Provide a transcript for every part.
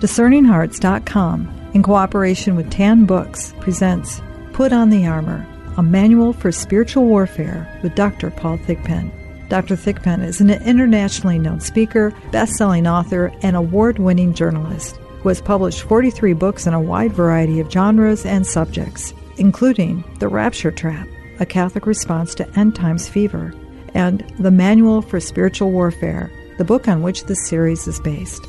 DiscerningHearts.com, in cooperation with Tan Books, presents Put on the Armor, a manual for spiritual warfare with Dr. Paul Thigpen. Dr. Thigpen is an internationally known speaker, best selling author, and award winning journalist who has published 43 books in a wide variety of genres and subjects, including The Rapture Trap, a Catholic response to end times fever, and The Manual for Spiritual Warfare, the book on which this series is based.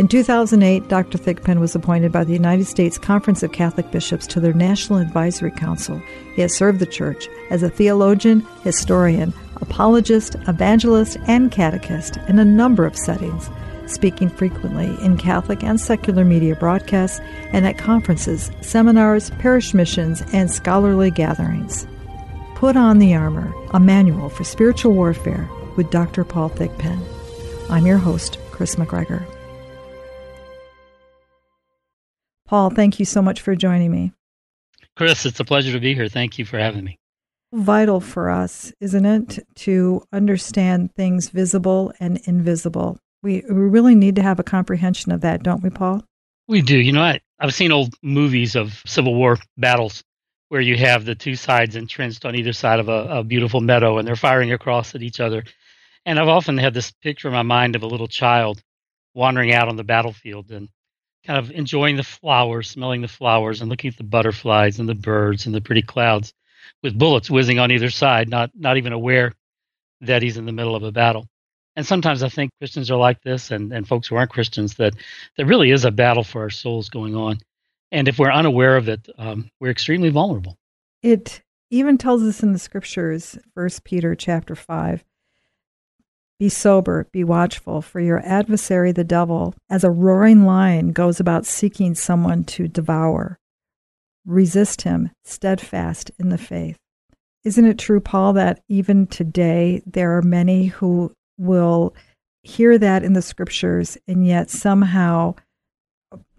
In 2008, Dr. Thigpen was appointed by the United States Conference of Catholic Bishops to their National Advisory Council. He has served the Church as a theologian, historian, apologist, evangelist, and catechist in a number of settings, speaking frequently in Catholic and secular media broadcasts and at conferences, seminars, parish missions, and scholarly gatherings. Put on the Armor, a manual for spiritual warfare with Dr. Paul Thigpen. I'm your host, Chris McGregor. Paul, thank you so much for joining me. Chris, it's a pleasure to be here. Thank you for having me. Vital for us, isn't it, to understand things visible and invisible? We, we really need to have a comprehension of that, don't we, Paul? We do. You know, I, I've seen old movies of Civil War battles where you have the two sides entrenched on either side of a, a beautiful meadow and they're firing across at each other. And I've often had this picture in my mind of a little child wandering out on the battlefield and kind of enjoying the flowers, smelling the flowers, and looking at the butterflies and the birds and the pretty clouds with bullets whizzing on either side, not not even aware that he's in the middle of a battle. And sometimes I think Christians are like this, and, and folks who aren't Christians, that there really is a battle for our souls going on. And if we're unaware of it, um, we're extremely vulnerable. It even tells us in the scriptures, First Peter chapter five, be sober, be watchful, for your adversary, the devil, as a roaring lion, goes about seeking someone to devour. Resist him, steadfast in the faith. Isn't it true, Paul, that even today there are many who will hear that in the scriptures and yet somehow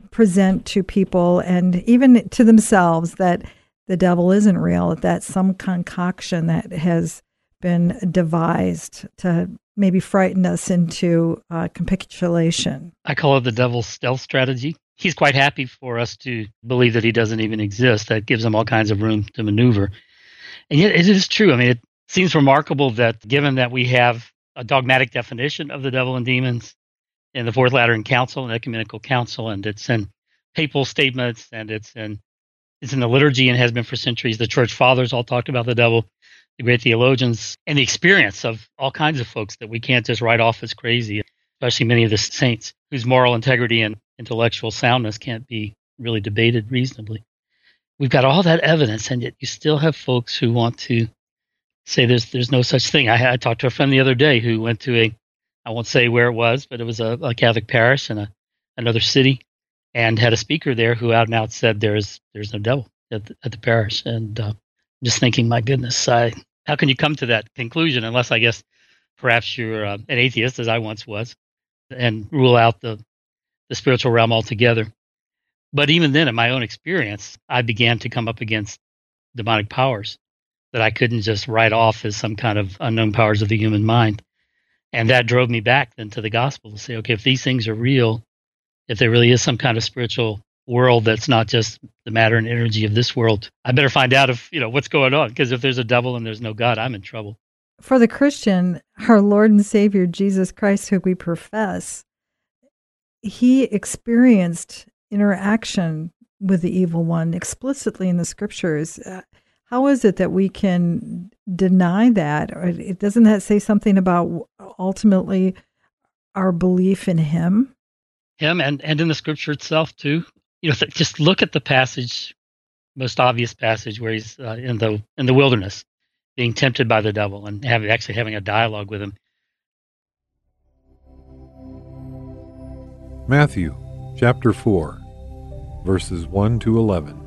present to people and even to themselves that the devil isn't real, that some concoction that has been devised to maybe frighten us into uh, capitulation. I call it the devil's stealth strategy. He's quite happy for us to believe that he doesn't even exist. That gives him all kinds of room to maneuver. And yet, it is true. I mean, it seems remarkable that given that we have a dogmatic definition of the devil and demons in the Fourth Lateran Council and Ecumenical Council, and it's in papal statements, and it's in it's in the liturgy and has been for centuries. The church fathers all talked about the devil the great theologians, and the experience of all kinds of folks that we can't just write off as crazy, especially many of the saints whose moral integrity and intellectual soundness can't be really debated reasonably. We've got all that evidence, and yet you still have folks who want to say there's there's no such thing. I, I talked to a friend the other day who went to a, I won't say where it was, but it was a, a Catholic parish in a, another city, and had a speaker there who out and out said there's there's no devil at the, at the parish, and uh, just thinking, my goodness, I, how can you come to that conclusion unless I guess perhaps you're uh, an atheist, as I once was, and rule out the, the spiritual realm altogether. But even then, in my own experience, I began to come up against demonic powers that I couldn't just write off as some kind of unknown powers of the human mind. And that drove me back then to the gospel to say, okay, if these things are real, if there really is some kind of spiritual world that's not just the matter and energy of this world. I better find out if, you know, what's going on because if there's a devil and there's no God, I'm in trouble. For the Christian, our Lord and Savior Jesus Christ who we profess, he experienced interaction with the evil one explicitly in the scriptures. Uh, how is it that we can deny that? Or it doesn't that say something about ultimately our belief in him? Him and, and in the scripture itself too you know, just look at the passage, most obvious passage where he's uh, in the in the wilderness, being tempted by the devil, and having actually having a dialogue with him. Matthew, chapter four, verses one to eleven.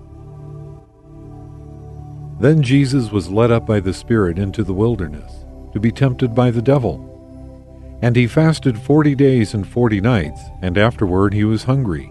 Then Jesus was led up by the Spirit into the wilderness to be tempted by the devil. And he fasted forty days and forty nights, and afterward he was hungry.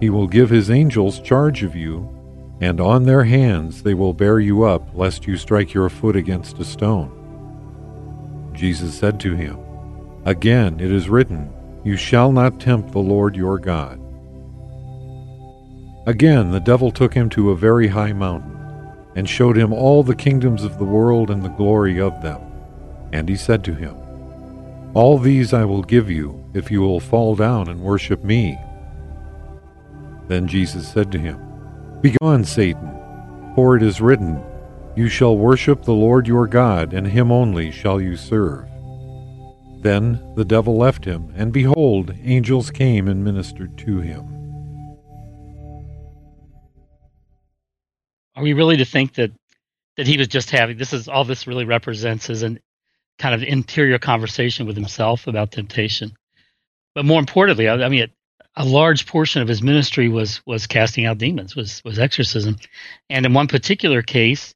He will give His angels charge of you, and on their hands they will bear you up, lest you strike your foot against a stone. Jesus said to him, Again it is written, You shall not tempt the Lord your God. Again the devil took him to a very high mountain, and showed him all the kingdoms of the world and the glory of them. And he said to him, All these I will give you, if you will fall down and worship me. Then Jesus said to him, Begone, Satan, for it is written, You shall worship the Lord your God, and him only shall you serve. Then the devil left him, and behold, angels came and ministered to him. Are we really to think that that he was just having this is all this really represents is an kind of interior conversation with himself about temptation. But more importantly, I, I mean, a large portion of his ministry was was casting out demons, was was exorcism, and in one particular case,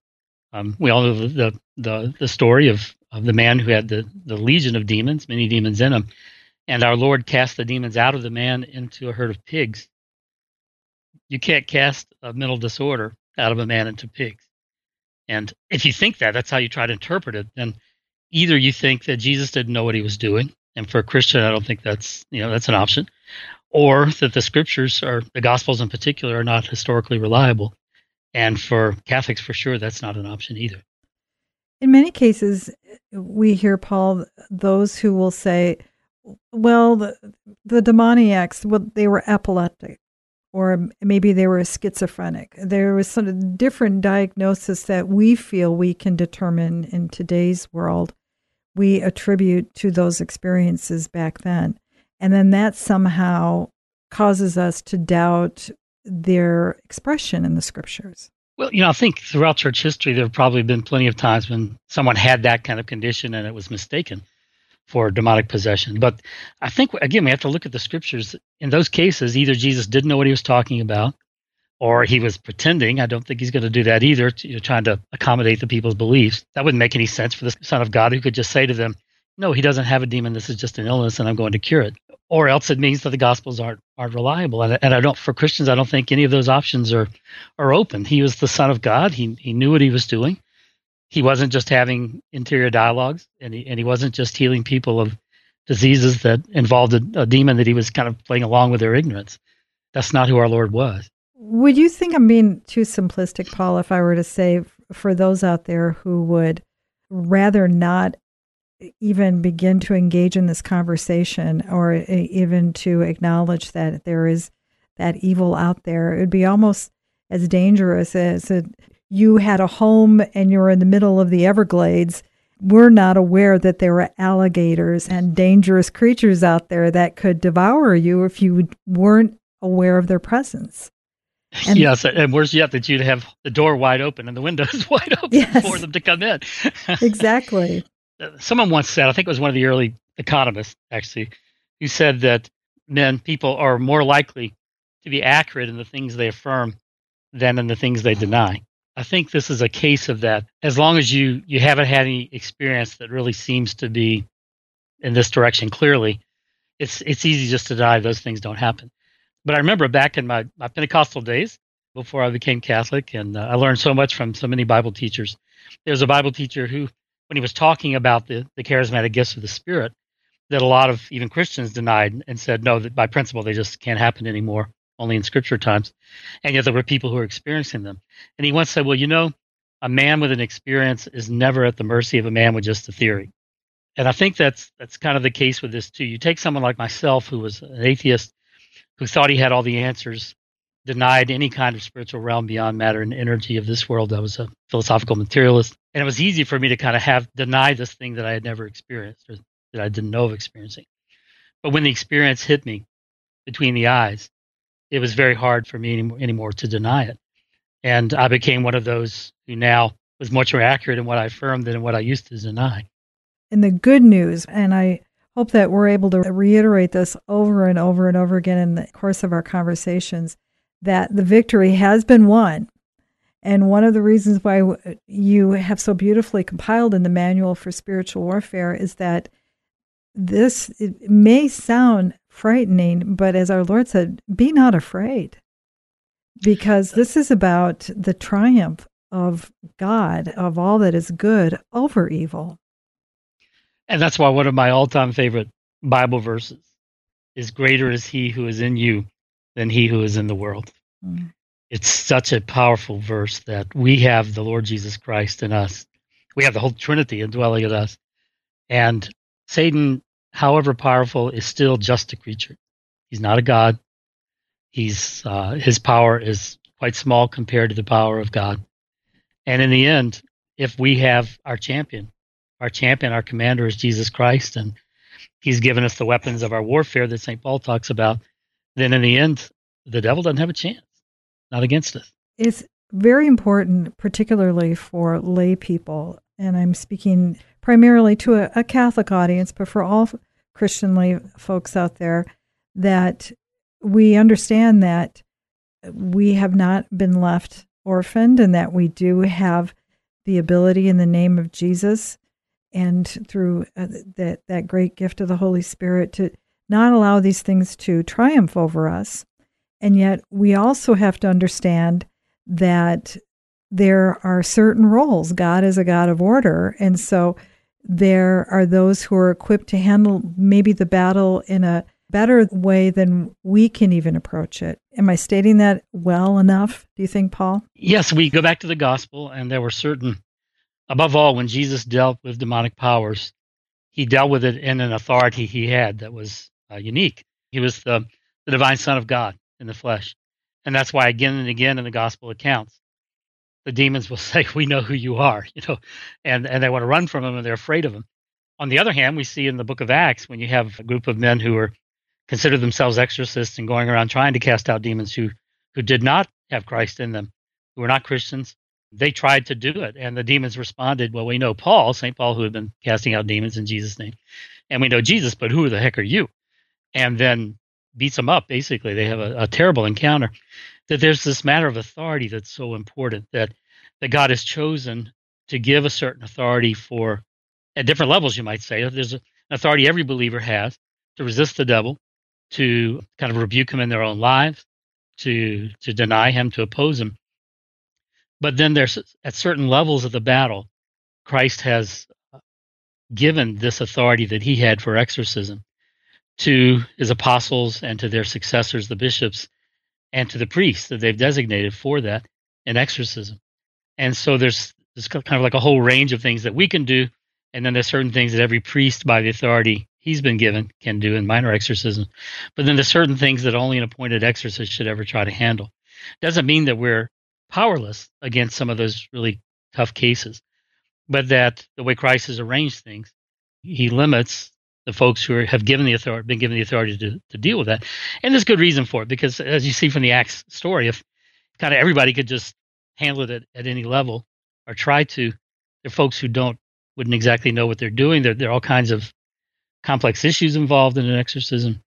um, we all know the, the the story of of the man who had the the legion of demons, many demons in him, and our Lord cast the demons out of the man into a herd of pigs. You can't cast a mental disorder out of a man into pigs. And if you think that, that's how you try to interpret it, then either you think that Jesus didn't know what he was doing, and for a Christian, I don't think that's you know that's an option, or that the scriptures or the Gospels in particular are not historically reliable, and for Catholics, for sure, that's not an option either. In many cases, we hear Paul those who will say, "Well, the, the demoniacs, well, they were epileptic, or maybe they were schizophrenic. There was sort of different diagnosis that we feel we can determine in today's world. We attribute to those experiences back then. And then that somehow causes us to doubt their expression in the scriptures. Well, you know, I think throughout church history, there have probably been plenty of times when someone had that kind of condition and it was mistaken for demonic possession. But I think, again, we have to look at the scriptures. In those cases, either Jesus didn't know what he was talking about or he was pretending. I don't think he's going to do that either, to, you know, trying to accommodate the people's beliefs. That wouldn't make any sense for the Son of God who could just say to them, no, he doesn't have a demon. This is just an illness and I'm going to cure it. Or else it means that the gospels aren't aren't reliable. And, and I don't for Christians, I don't think any of those options are are open. He was the Son of God. He he knew what he was doing he wasn't just having interior dialogues and he, and he wasn't just healing people of diseases that involved a, a demon that he was kind of playing along with their ignorance. That's not who our Lord was. Would you think I'm being too simplistic, Paul, if I were to say for those out there who would rather not even begin to engage in this conversation or even to acknowledge that there is that evil out there, it would be almost as dangerous as a you had a home and you're in the middle of the Everglades, we're not aware that there were alligators and dangerous creatures out there that could devour you if you weren't aware of their presence. And, yes, and worse yet, that you'd have the door wide open and the windows wide open yes, for them to come in. exactly. Someone once said, I think it was one of the early economists actually, who said that men, people are more likely to be accurate in the things they affirm than in the things they deny. I think this is a case of that. As long as you you haven't had any experience that really seems to be in this direction clearly, it's it's easy just to die. Those things don't happen. But I remember back in my, my Pentecostal days before I became Catholic, and uh, I learned so much from so many Bible teachers. There was a Bible teacher who, when he was talking about the, the charismatic gifts of the Spirit, that a lot of even Christians denied and said, no, that by principle they just can't happen anymore only in scripture times. And yet there were people who were experiencing them. And he once said, Well, you know, a man with an experience is never at the mercy of a man with just a theory. And I think that's that's kind of the case with this too. You take someone like myself who was an atheist who thought he had all the answers, denied any kind of spiritual realm beyond matter and energy of this world. I was a philosophical materialist. And it was easy for me to kind of have denied this thing that I had never experienced or that I didn't know of experiencing. But when the experience hit me between the eyes, it was very hard for me anymore, anymore to deny it. And I became one of those who now was much more accurate in what I affirmed than in what I used to deny. And the good news, and I hope that we're able to reiterate this over and over and over again in the course of our conversations that the victory has been won. And one of the reasons why you have so beautifully compiled in the Manual for Spiritual Warfare is that this may sound frightening, but as our Lord said, be not afraid. Because this is about the triumph of God, of all that is good over evil. And that's why one of my all time favorite Bible verses is Greater is he who is in you than he who is in the world. Mm. It's such a powerful verse that we have the Lord Jesus Christ in us. We have the whole Trinity indwelling in us. And Satan, however powerful, is still just a creature. He's not a God. He's uh, his power is quite small compared to the power of God. And in the end, if we have our champion, our champion, our commander is Jesus Christ, and he's given us the weapons of our warfare that St. Paul talks about, then in the end, the devil doesn't have a chance, not against us. It's very important, particularly for lay people, and I'm speaking primarily to a, a Catholic audience, but for all Christian lay folks out there, that we understand that we have not been left orphaned and that we do have the ability in the name of Jesus and through uh, that that great gift of the Holy Spirit to not allow these things to triumph over us. And yet we also have to understand that there are certain roles. God is a God of order, and so there are those who are equipped to handle maybe the battle in a better way than we can even approach it. Am I stating that well enough, do you think, Paul? Yes, we go back to the gospel, and there were certain Above all, when Jesus dealt with demonic powers, he dealt with it in an authority he had that was uh, unique. He was the, the divine Son of God in the flesh. And that's why again and again in the gospel accounts, the demons will say, We know who you are, you know, and, and they want to run from him and they're afraid of him. On the other hand, we see in the book of Acts when you have a group of men who are consider themselves exorcists and going around trying to cast out demons who who did not have Christ in them, who were not Christians, they tried to do it, and the demons responded. Well, we know Paul, St. Paul, who had been casting out demons in Jesus' name, and we know Jesus, but who the heck are you? And then beats them up, basically. They have a, a terrible encounter. That there's this matter of authority that's so important that, that God has chosen to give a certain authority for, at different levels, you might say. There's an authority every believer has to resist the devil, to kind of rebuke him in their own lives, to to deny him, to oppose him. But then there's at certain levels of the battle, Christ has uh, given this authority that he had for exorcism to his apostles and to their successors, the bishops, and to the priests that they've designated for that in exorcism. And so there's, there's kind of like a whole range of things that we can do. And then there's certain things that every priest, by the authority he's been given, can do in minor exorcism. But then there's certain things that only an appointed exorcist should ever try to handle. Doesn't mean that we're powerless against some of those really tough cases. But that the way Christ has arranged things, he limits the folks who are, have given the authority, been given the authority to, to deal with that. And there's good reason for it because, as you see from the Acts story, if kind of everybody could just handle it at, at any level or try to, there are folks who don't wouldn't exactly know what they're doing. There, there are all kinds of complex issues involved in an exorcism.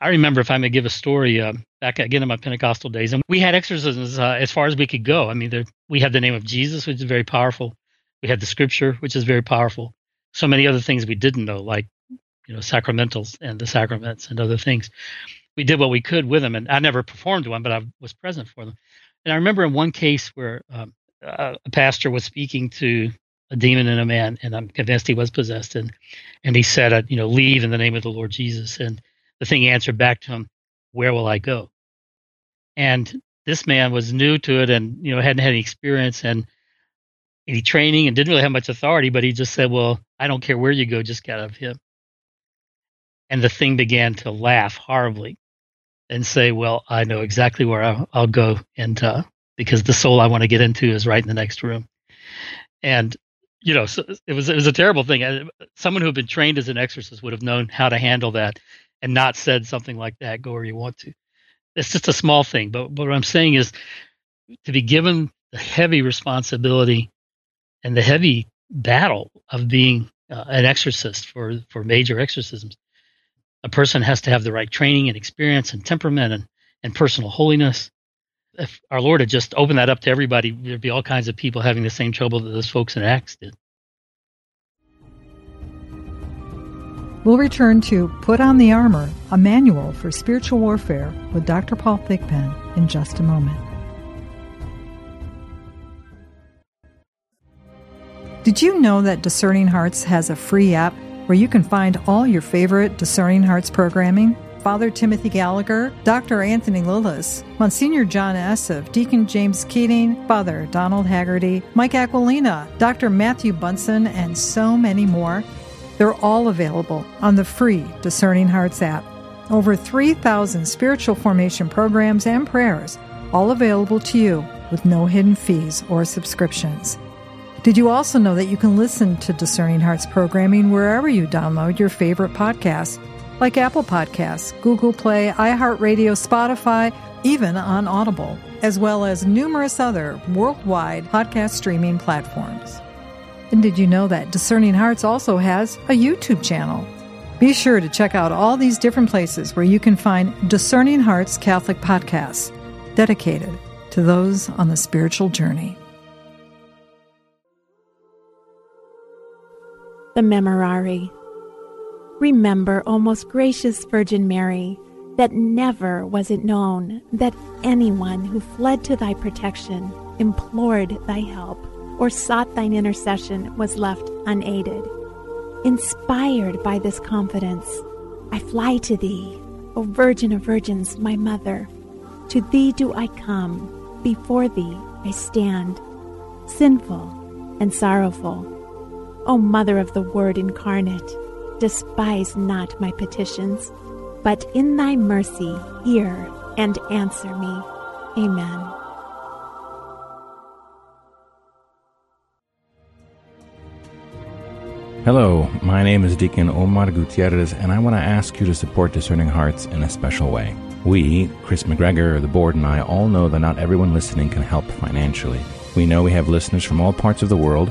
I remember, if I may give a story, uh, back again in my Pentecostal days, and we had exorcisms uh, as far as we could go. I mean, there, we had the name of Jesus, which is very powerful. We had the Scripture, which is very powerful. So many other things we didn't know, like you know, sacramentals and the sacraments and other things. We did what we could with them, and I never performed one, but I was present for them. And I remember in one case where um, a pastor was speaking to a demon in a man, and I'm convinced he was possessed, and and he said, you know, leave in the name of the Lord Jesus, and the thing answered back to him, Where will I go? And this man was new to it and, you know, hadn't had any experience and any training and didn't really have much authority, but he just said, Well, I don't care where you go, just get out of him. And the thing began to laugh horribly and say, Well, I know exactly where I'll, I'll go. And uh, because the soul I want to get into is right in the next room. And you know, so it was it was a terrible thing. Someone who had been trained as an exorcist would have known how to handle that and not said something like that, go where you want to. It's just a small thing. But, but what I'm saying is to be given the heavy responsibility and the heavy battle of being uh, an exorcist for for major exorcisms. A person has to have the right training and experience and temperament and, and personal holiness. If our Lord had just opened that up to everybody, there'd be all kinds of people having the same trouble that those folks in Acts did. We'll return to Put on the Armor, a manual for spiritual warfare with Dr. Paul Thigpen in just a moment. Did you know that Discerning Hearts has a free app where you can find all your favorite Discerning Hearts programming? Father Timothy Gallagher, Dr. Anthony Lilles, Monsignor John Esseff, Deacon James Keating, Father Donald Haggerty, Mike Aquilina, Dr. Matthew Bunson, and so many more. They're all available on the free Discerning Hearts app. Over 3,000 spiritual formation programs and prayers, all available to you with no hidden fees or subscriptions. Did you also know that you can listen to Discerning Hearts programming wherever you download your favorite podcasts, like Apple Podcasts, Google Play, iHeartRadio, Spotify, even on Audible, as well as numerous other worldwide podcast streaming platforms. And did you know that Discerning Hearts also has a YouTube channel? Be sure to check out all these different places where you can find Discerning Hearts Catholic podcasts dedicated to those on the spiritual journey. The Memorare. Remember, O most gracious Virgin Mary, that never was it known that anyone who fled to thy protection, implored thy help, or sought thine intercession was left unaided. Inspired by this confidence, I fly to thee, O Virgin of Virgins, my Mother. To thee do I come, before thee I stand, sinful and sorrowful. O Mother of the Word incarnate, despise not my petitions, but in thy mercy hear and answer me. Amen. Hello, my name is Deacon Omar Gutierrez, and I want to ask you to support Discerning Hearts in a special way. We, Chris McGregor, the board, and I all know that not everyone listening can help financially. We know we have listeners from all parts of the world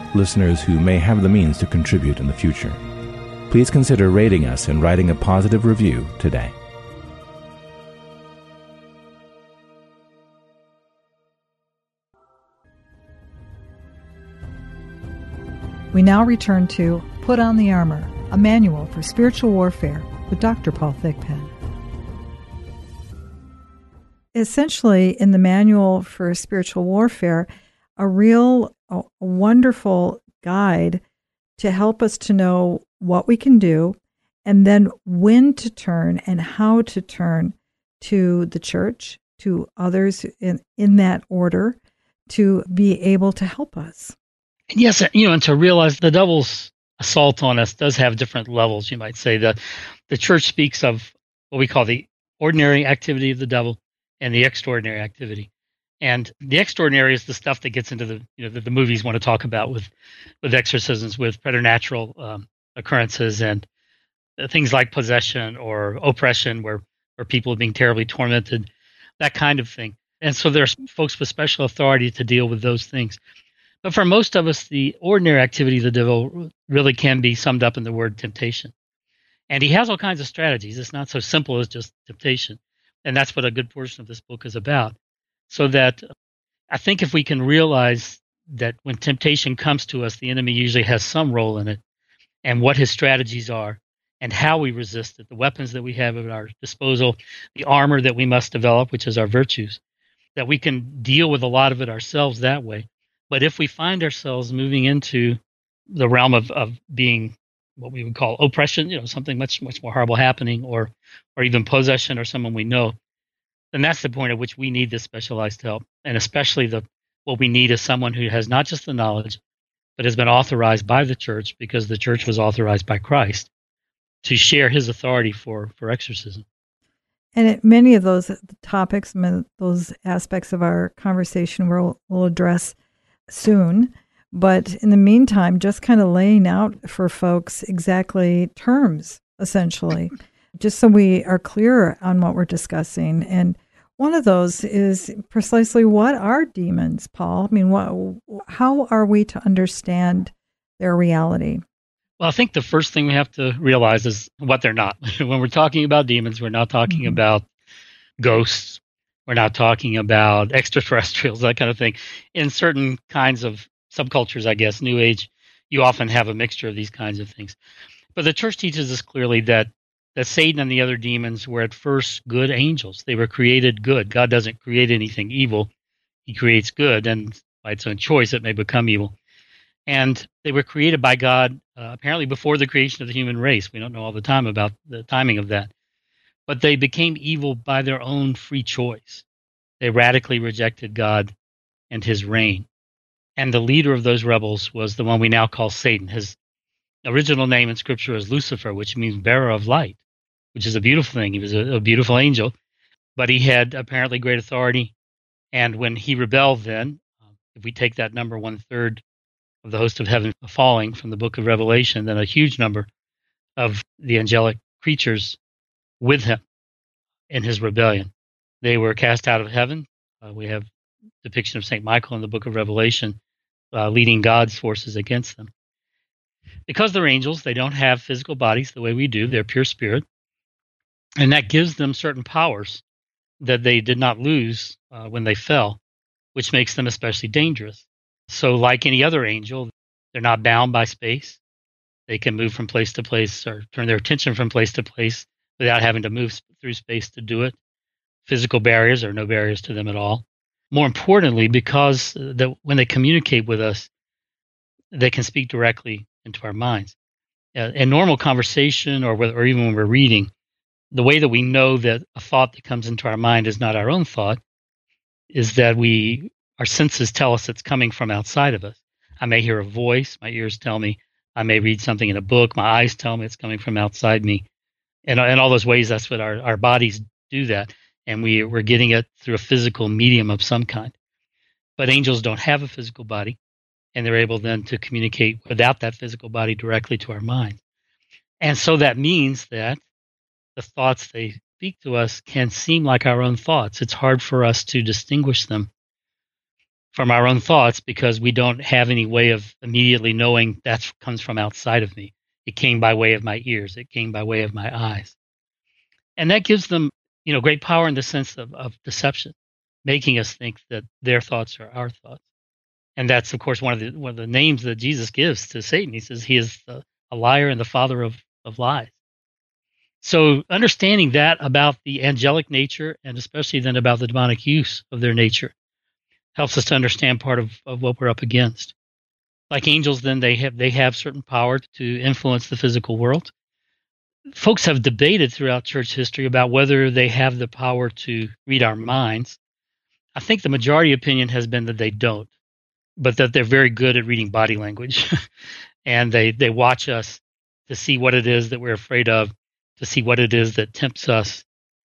listeners who may have the means to contribute in the future. Please consider rating us and writing a positive review today. We now return to Put on the Armor, a manual for spiritual warfare with Dr. Paul Thigpen. Essentially, in the manual for spiritual warfare, a real a wonderful guide to help us to know what we can do and then when to turn and how to turn to the church, to others in, in that order to be able to help us. Yes, uh, you know, and to realize the devil's assault on us does have different levels, you might say. The, the church speaks of what we call the ordinary activity of the devil and the extraordinary activity. And the extraordinary is the stuff that gets into the you know the, the movies want to talk about with with exorcisms, with preternatural um, occurrences, and uh, things like possession or oppression, where where people are being terribly tormented, that kind of thing. And so there's folks with special authority to deal with those things. But for most of us, the ordinary activity of the devil really can be summed up in the word temptation. And he has all kinds of strategies. It's not so simple as just temptation. And that's what a good portion of this book is about so that I think if we can realize that when temptation comes to us, the enemy usually has some role in it, and what his strategies are, and how we resist it, the weapons that we have at our disposal, the armor that we must develop, which is our virtues, that we can deal with a lot of it ourselves that way. But if we find ourselves moving into the realm of, of being what we would call oppression, you know, something much much more horrible happening, or or even possession, or someone we know, then that's the point at which we need this specialized help. And especially the what we need is someone who has not just the knowledge, but has been authorized by the church because the church was authorized by Christ to share his authority for, for exorcism. And it, many of those topics, those aspects of our conversation, we'll, we'll address soon. But in the meantime, just kind of laying out for folks exactly terms, essentially, just so we are clear on what we're discussing. And one of those is precisely what are demons, Paul? I mean, what, how are we to understand their reality? Well, I think the first thing we have to realize is what they're not. when we're talking about demons, we're not talking mm-hmm. about ghosts. We're not talking about extraterrestrials, that kind of thing. In certain kinds of subcultures, I guess, New Age, you often have a mixture of these kinds of things. But the church teaches us clearly that that Satan and the other demons were at first good angels. They were created good. God doesn't create anything evil; He creates good, and by its own choice, it may become evil and they were created by God uh, apparently before the creation of the human race. We don't know all the time about the timing of that, but they became evil by their own free choice. They radically rejected God and His reign, and the leader of those rebels was the one we now call Satan. His original name in Scripture is Lucifer, which means bearer of light, which is a beautiful thing. He was a, a beautiful angel, but he had apparently great authority. And when he rebelled, then, uh, if we take that number one third of the host of heaven falling from the book of Revelation, then a huge number of the angelic creatures with him in his rebellion. They were cast out of heaven. Uh, we have depiction of Saint Michael in the book of Revelation uh, leading God's forces against them. Because they're angels, they don't have physical bodies the way we do. They're pure spirit, and that gives them certain powers that they did not lose uh, when they fell, which makes them especially dangerous. So, like any other angel, they're not bound by space. They can move from place to place or turn their attention from place to place without having to move through space to do it. Physical barriers are no barriers to them at all. More importantly, because uh, when they communicate with us, they can speak directly into our minds. Uh, in normal conversation or, or even when we're reading, the way that we know that a thought that comes into our mind is not our own thought is that we our senses tell us it's coming from outside of us. I may hear a voice, my ears tell me. I may read something in a book, my eyes tell me it's coming from outside me. And in all those ways, that's what our, our bodies do that. And we, we're getting it through a physical medium of some kind. But angels don't have a physical body, and they're able then to communicate without that physical body directly to our mind. And so that means that the thoughts they speak to us can seem like our own thoughts. It's hard for us to distinguish them from our own thoughts because we don't have any way of immediately knowing that comes from outside of me. It came by way of my ears. It came by way of my eyes. And that gives them, you know, great power in the sense of, of deception, making us think that their thoughts are our thoughts. And that's, of course, one of the one of the names that Jesus gives to Satan. He says he is the, a liar and the father of, of lies. So understanding that about the angelic nature and especially then about the demonic use of their nature helps us to understand part of, of what we're up against. Like angels, then they have they have certain power to influence the physical world. Folks have debated throughout church history about whether they have the power to read our minds. I think the majority opinion has been that they don't, but that they're very good at reading body language, and they they watch us to see what it is that we're afraid of, to see what it is that tempts us,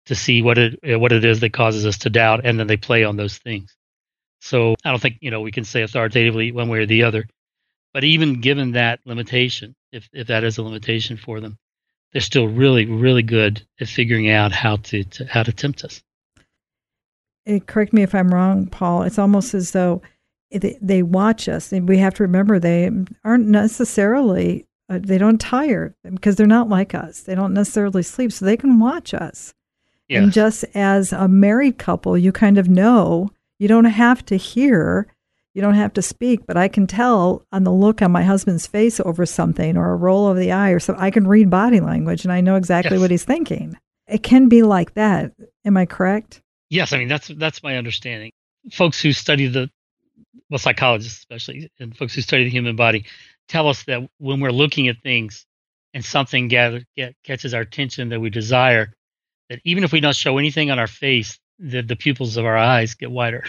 to see what it eh, what it is that causes us to doubt, and then they play on those things. So I don't think, you know, we can say authoritatively one way or the other. But even given that limitation, if, if that is a limitation for them, they're still really, really good at figuring out how to, to how to tempt us. It, correct me if I'm wrong, Paul. It's almost as though they, they watch us, and we have to remember they aren't necessarily uh, they don't tire because they're not like us. They don't necessarily sleep, so they can watch us. Yes. And just as a married couple, you kind of know you don't have to hear, you don't have to speak, but I can tell on the look on my husband's face over something or a roll of the eye or something. I can read body language and I know exactly yes. what he's thinking. It can be like that. Am I correct? Yes, I mean that's that's my understanding. Folks who study the well, psychologists especially, and folks who study the human body, tell us that when we're looking at things and something gather, get, catches our attention that we desire, that even if we don't show anything on our face, the, the pupils of our eyes get wider.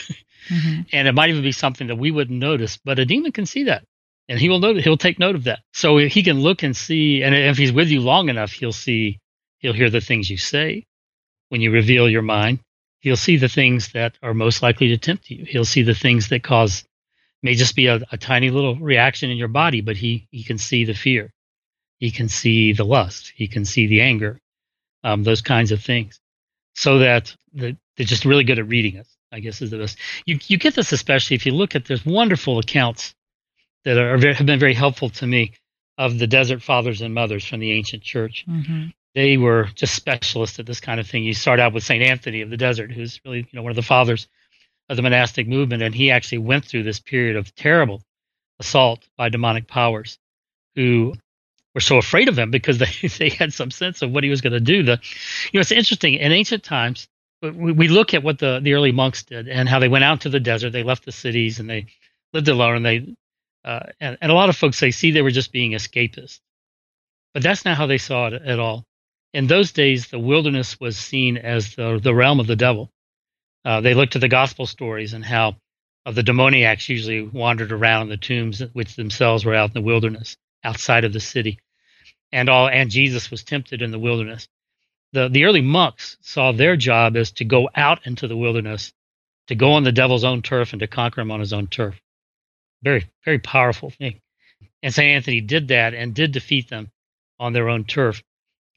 Mm-hmm. and it might even be something that we wouldn't notice, but a demon can see that. and he will note he'll take note of that. So he can look and see, and if he's with you long enough, he'll see, he'll hear the things you say when you reveal your mind. He'll see the things that are most likely to tempt you. He'll see the things that cause may just be a, a tiny little reaction in your body, but he he can see the fear, he can see the lust, he can see the anger, um, those kinds of things. So that the, they're just really good at reading us. I guess is the best. You you get this especially if you look at there's wonderful accounts that are have been very helpful to me of the desert fathers and mothers from the ancient church. Mm-hmm. They were just specialists at this kind of thing. You start out with Saint Anthony of the desert, who's really you know one of the fathers of the monastic movement, and he actually went through this period of terrible assault by demonic powers, who were so afraid of him because they they had some sense of what he was going to do. The you know it's interesting in ancient times. We, we look at what the, the early monks did and how they went out to the desert. They left the cities and they lived alone and they uh, and, and a lot of folks say, see, they were just being escapists. But that's not how they saw it at all. In those days, the wilderness was seen as the, the realm of the devil. Uh, they looked at the gospel stories and how uh, the demoniacs usually wandered around the tombs, which themselves were out in the wilderness, outside of the city. And all and Jesus was tempted in the wilderness. The the early monks saw their job as to go out into the wilderness, to go on the devil's own turf and to conquer him on his own turf. Very, very powerful thing. And St. Anthony did that and did defeat them on their own turf.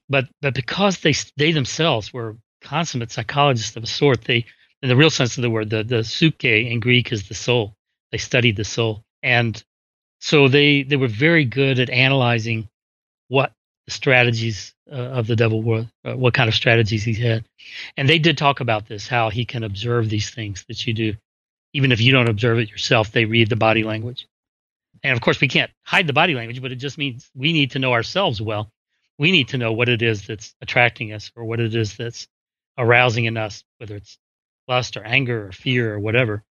But but because they they themselves were consummate psychologists of a sort, they in the real sense of the word, the the psyche in Greek is the soul. They studied the soul, and so they they were very good at analyzing what strategies uh, of the devil were, uh, what kind of strategies he had, and they did talk about this, how he can observe these things that you do even if you don't observe it yourself, they read the body language. And of course, we can't hide the body language, but it just means we need to know ourselves well. We need to know what it is that's attracting us or what it is that's arousing in us, whether it's lust or anger or fear or whatever,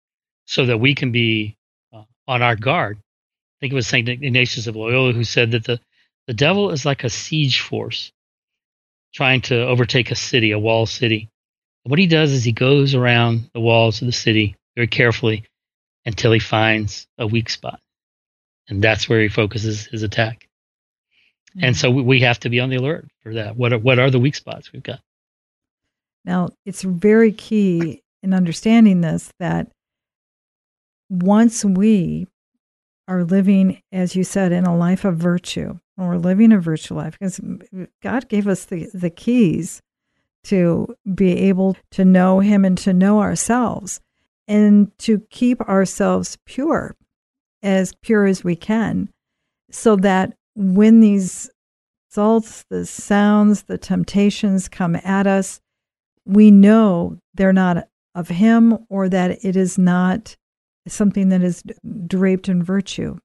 so that we can be uh, on our guard. I think it was St. Ignatius of Loyola who said that the, the devil is like a siege force trying to overtake a city, a wall city. And what he does is he goes around the walls of the city very carefully until he finds a weak spot. And that's where he focuses his attack. Mm-hmm. And so we have to be on the alert for that. What are, what are the weak spots we've got? Now, it's very key in understanding this that once we are living, as you said, in a life of virtue, or we're living a virtual life, because God gave us the, the keys to be able to know Him and to know ourselves and to keep ourselves pure, as pure as we can, so that when these thoughts, the sounds, the temptations come at us, we know they're not of Him or that it is not something that is draped in virtue.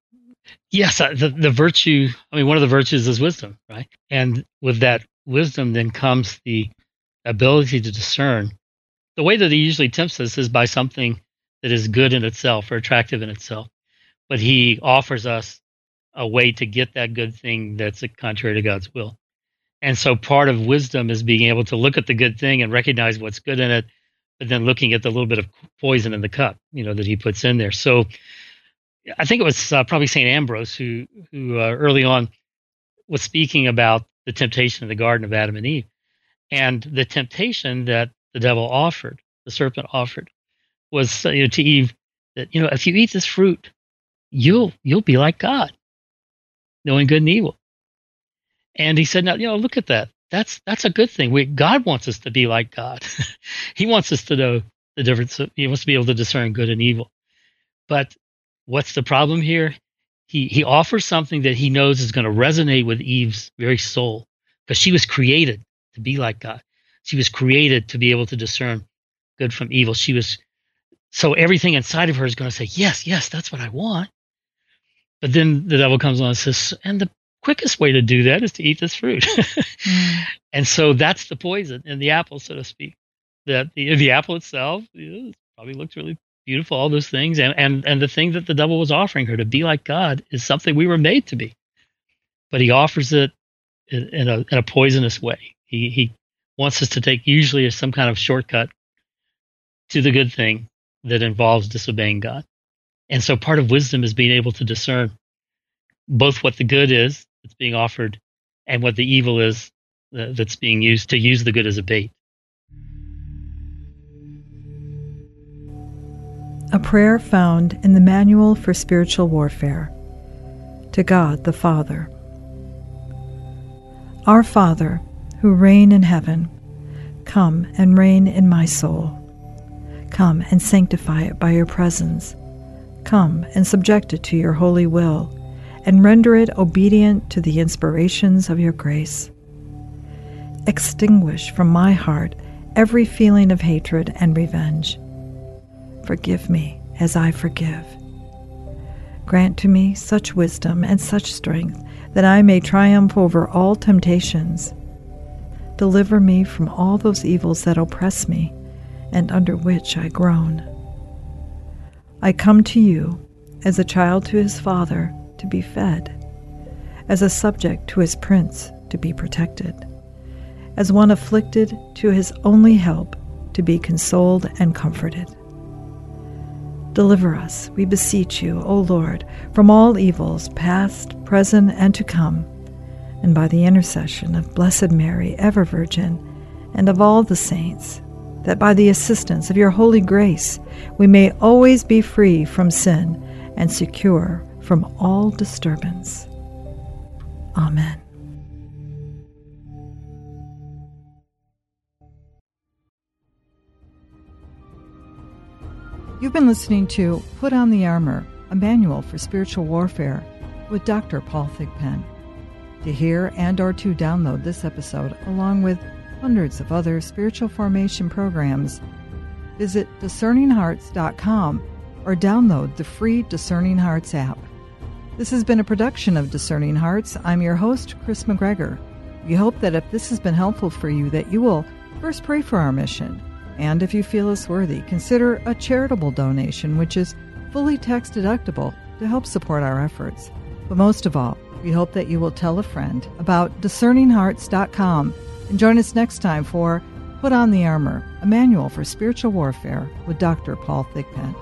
Yes, the, the virtue, I mean, one of the virtues is wisdom, right? And with that wisdom, then comes the ability to discern the way that he usually tempts us is by something that is good in itself or attractive in itself. But he offers us a way to get that good thing that's contrary to God's will. And so part of wisdom is being able to look at the good thing and recognize what's good in it, but then looking at the little bit of poison in the cup, you know, that he puts in there. So I think it was uh, probably St. Ambrose who, who uh, early on was speaking about the temptation in the Garden of Adam and Eve and the temptation that the devil offered, the serpent offered, was you know, to Eve that you know if you eat this fruit, you'll you'll be like God, knowing good and evil. And he said, now you know look at that. That's that's a good thing. We God wants us to be like God. he wants us to know the difference. He wants to be able to discern good and evil. But what's the problem here? He he offers something that he knows is going to resonate with Eve's very soul because she was created to be like God. She was created to be able to discern good from evil. She was so everything inside of her is going to say, Yes, yes, that's what I want. But then the devil comes along and says, And the quickest way to do that is to eat this fruit. mm. And so that's the poison in the apple, so to speak. That the, the apple itself know, probably looks really beautiful, all those things. And, and, and the thing that the devil was offering her to be like God is something we were made to be. But he offers it in, in a, in a poisonous way. He, he wants us to take usually some kind of shortcut to the good thing that involves disobeying God. And so part of wisdom is being able to discern both what the good is that's being offered and what the evil is that's being used to use the good as a bait. A prayer found in the Manual for Spiritual Warfare. To God the Father. Our Father, who reign in heaven, come and reign in my soul. Come and sanctify it by your presence. Come and subject it to your holy will, and render it obedient to the inspirations of your grace. Extinguish from my heart every feeling of hatred and revenge Forgive me as I forgive. Grant to me such wisdom and such strength that I may triumph over all temptations. Deliver me from all those evils that oppress me and under which I groan. I come to you as a child to his father to be fed, as a subject to his prince to be protected, as one afflicted to his only help to be consoled and comforted. Deliver us, we beseech you, O Lord, from all evils, past, present, and to come, and by the intercession of Blessed Mary, ever Virgin, and of all the saints, that by the assistance of your holy grace we may always be free from sin and secure from all disturbance. Amen. You've been listening to Put on the Armor, a manual for spiritual warfare with Dr. Paul Thigpen. To hear and or to download this episode along with hundreds of other spiritual formation programs, visit discerninghearts.com or download the free Discerning Hearts app. This has been a production of Discerning Hearts. I'm your host, Chris McGregor. We hope that if this has been helpful for you, that you will first pray for our mission and if you feel us worthy, consider a charitable donation, which is fully tax deductible to help support our efforts. But most of all, we hope that you will tell a friend about discerninghearts.com and join us next time for Put on the Armor, a manual for spiritual warfare with Dr. Paul Thigpen.